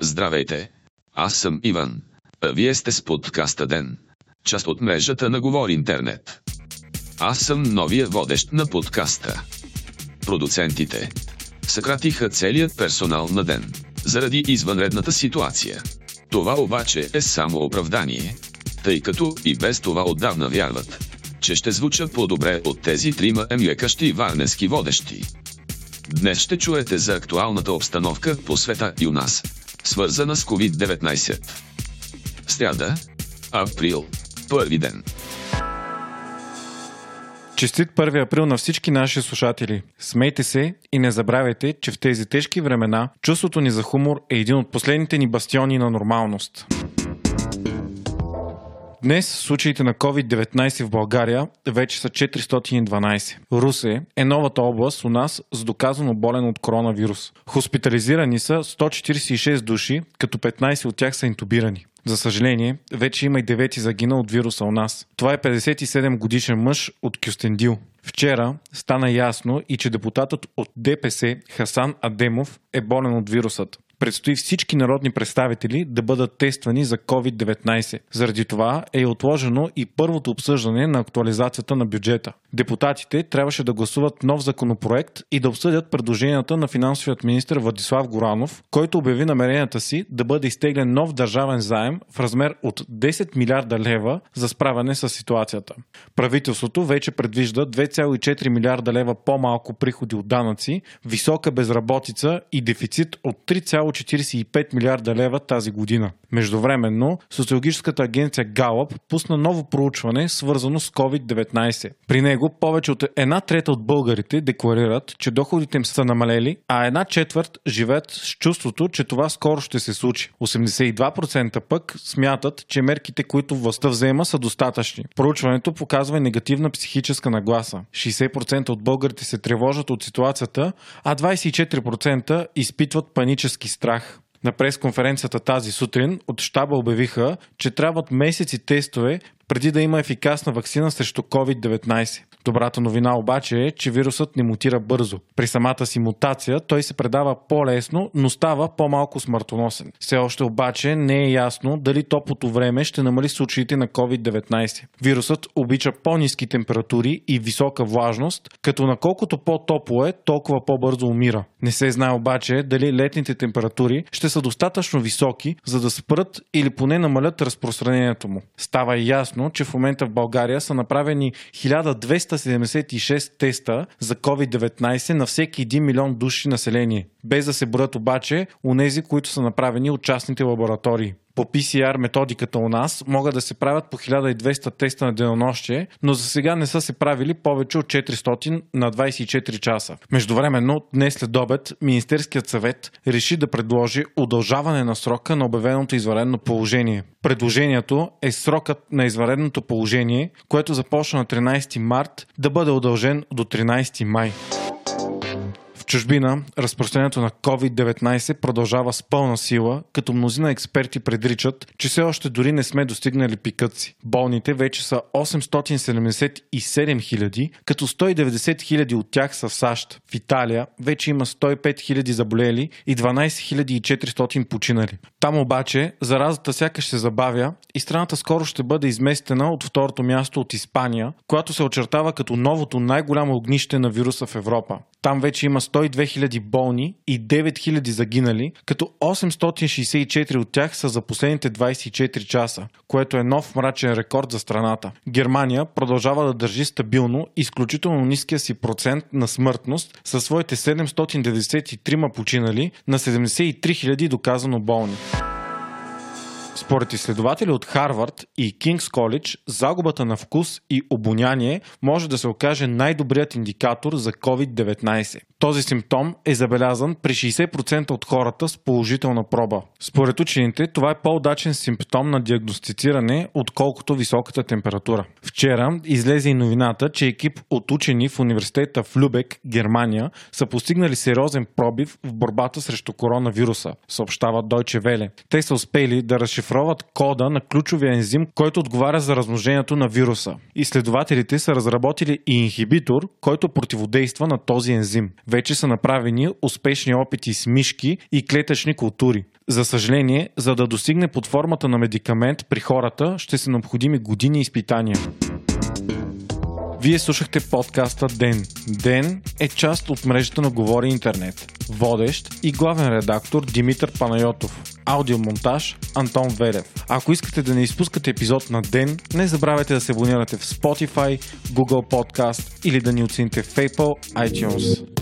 Здравейте! Аз съм Иван. А вие сте с подкаста Ден. Част от мрежата на Говори Интернет. Аз съм новия водещ на подкаста. Продуцентите съкратиха целият персонал на Ден, заради извънредната ситуация. Това обаче е само оправдание, тъй като и без това отдавна вярват, че ще звучат по-добре от тези трима емлекащи варнески водещи. Днес ще чуете за актуалната обстановка по света и у нас, свързана с COVID-19. Сряда, април, първи ден. Честит 1 април на всички наши слушатели. Смейте се и не забравяйте, че в тези тежки времена чувството ни за хумор е един от последните ни бастиони на нормалност. Днес случаите на COVID-19 в България вече са 412. Русе е новата област у нас с доказано болен от коронавирус. Хоспитализирани са 146 души, като 15 от тях са интубирани. За съжаление, вече има и девети загинал от вируса у нас. Това е 57 годишен мъж от Кюстендил. Вчера стана ясно и че депутатът от ДПС Хасан Адемов е болен от вирусът. Предстои всички народни представители да бъдат тествани за COVID-19. Заради това е отложено и първото обсъждане на актуализацията на бюджета. Депутатите трябваше да гласуват нов законопроект и да обсъдят предложенията на финансовият министр Владислав Горанов, който обяви намеренията си да бъде изтеглен нов държавен заем в размер от 10 милиарда лева за справяне с ситуацията. Правителството вече предвижда 2,4 милиарда лева по-малко приходи от данъци, висока безработица и дефицит от 3,45 милиарда лева тази година. Междувременно, социологическата агенция Галъп пусна ново проучване, свързано с COVID-19. При него повече от една трета от българите декларират, че доходите им са намалели, а една четвърт живеят с чувството, че това скоро ще се случи. 82% пък смятат, че мерките, които властта взема, са достатъчни. Проучването показва и негативна психическа нагласа. 60% от българите се тревожат от ситуацията, а 24% изпитват панически страх. На пресконференцията тази сутрин от щаба обявиха, че трябват месеци тестове преди да има ефикасна вакцина срещу COVID-19. Добрата новина обаче е, че вирусът не мутира бързо. При самата си мутация той се предава по-лесно, но става по-малко смъртоносен. Все още обаче не е ясно дали топлото време ще намали случаите на COVID-19. Вирусът обича по-низки температури и висока влажност, като наколкото по-топло е, толкова по-бързо умира. Не се знае обаче дали летните температури ще са достатъчно високи, за да спрат или поне намалят разпространението му. Става ясно, че в момента в България са направени 1200 276 теста за COVID-19 на всеки 1 милион души население, без да се броят обаче у нези, които са направени от частните лаборатории по PCR методиката у нас могат да се правят по 1200 теста на денонощие, но за сега не са се правили повече от 400 на 24 часа. Междувременно, днес след обед, Министерският съвет реши да предложи удължаване на срока на обявеното извънредно положение. Предложението е срокът на извънредното положение, което започна на 13 март, да бъде удължен до 13 май чужбина разпространението на COVID-19 продължава с пълна сила, като мнозина експерти предричат, че все още дори не сме достигнали пикът си. Болните вече са 877 хиляди, като 190 хиляди от тях са в САЩ. В Италия вече има 105 хиляди заболели и 12 400 починали. Там обаче заразата сякаш се забавя и страната скоро ще бъде изместена от второто място от Испания, която се очертава като новото най-голямо огнище на вируса в Европа. Там вече има 102 000 болни и 9 000 загинали, като 864 от тях са за последните 24 часа, което е нов мрачен рекорд за страната. Германия продължава да държи стабилно изключително ниския си процент на смъртност със своите 793 починали на 73 000 доказано болни. Според изследователи от Харвард и Кингс Коледж, загубата на вкус и обоняние може да се окаже най-добрият индикатор за COVID-19. Този симптом е забелязан при 60% от хората с положителна проба. Според учените, това е по-удачен симптом на диагностициране, отколкото високата температура. Вчера излезе и новината, че екип от учени в университета в Любек, Германия, са постигнали сериозен пробив в борбата срещу коронавируса, съобщава Deutsche Welle. Те са успели да разшифроват кода на ключовия ензим, който отговаря за размножението на вируса. Изследователите са разработили и инхибитор, който противодейства на този ензим. Вече са направени успешни опити с мишки и клетъчни култури. За съжаление, за да достигне под формата на медикамент при хората, ще са необходими години изпитания. Вие слушахте подкаста Ден. Ден е част от мрежата на Говори Интернет. Водещ и главен редактор Димитър Панайотов. Аудиомонтаж Антон Велев. Ако искате да не изпускате епизод на Ден, не забравяйте да се абонирате в Spotify, Google Podcast или да ни оцените в Apple iTunes.